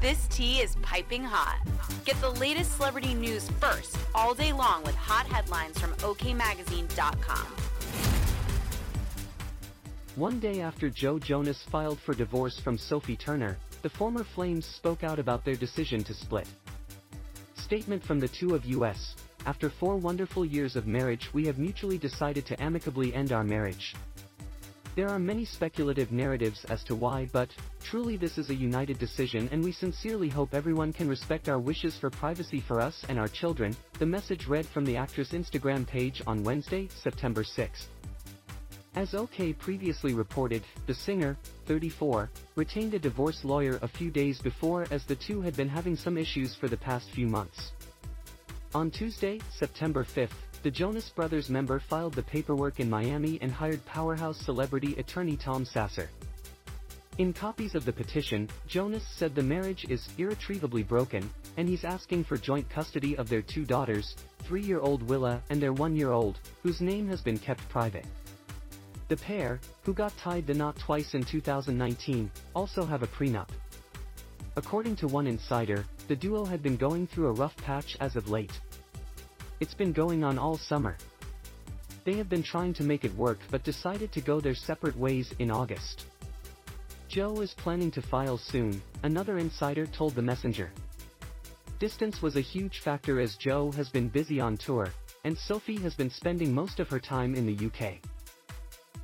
This tea is piping hot. Get the latest celebrity news first all day long with hot headlines from OKMagazine.com. One day after Joe Jonas filed for divorce from Sophie Turner, the former Flames spoke out about their decision to split. Statement from the two of US, after four wonderful years of marriage we have mutually decided to amicably end our marriage. There are many speculative narratives as to why but, truly this is a united decision and we sincerely hope everyone can respect our wishes for privacy for us and our children, the message read from the actress Instagram page on Wednesday, September 6. As OK previously reported, the singer, 34, retained a divorce lawyer a few days before as the two had been having some issues for the past few months. On Tuesday, September 5, the Jonas Brothers member filed the paperwork in Miami and hired powerhouse celebrity attorney Tom Sasser. In copies of the petition, Jonas said the marriage is irretrievably broken, and he's asking for joint custody of their two daughters, three-year-old Willa and their one-year-old, whose name has been kept private. The pair, who got tied the knot twice in 2019, also have a prenup. According to one insider, the duo had been going through a rough patch as of late. It's been going on all summer. They have been trying to make it work but decided to go their separate ways in August. Joe is planning to file soon, another insider told the messenger. Distance was a huge factor as Joe has been busy on tour, and Sophie has been spending most of her time in the UK.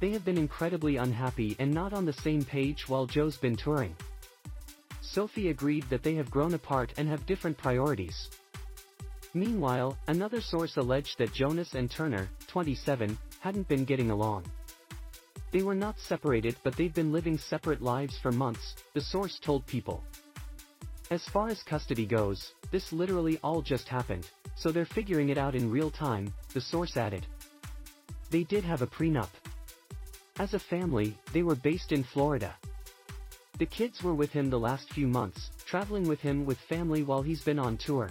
They have been incredibly unhappy and not on the same page while Joe's been touring. Sophie agreed that they have grown apart and have different priorities. Meanwhile, another source alleged that Jonas and Turner, 27, hadn't been getting along. They were not separated but they've been living separate lives for months, the source told People. As far as custody goes, this literally all just happened, so they're figuring it out in real time, the source added. They did have a prenup. As a family, they were based in Florida. The kids were with him the last few months, traveling with him with family while he's been on tour.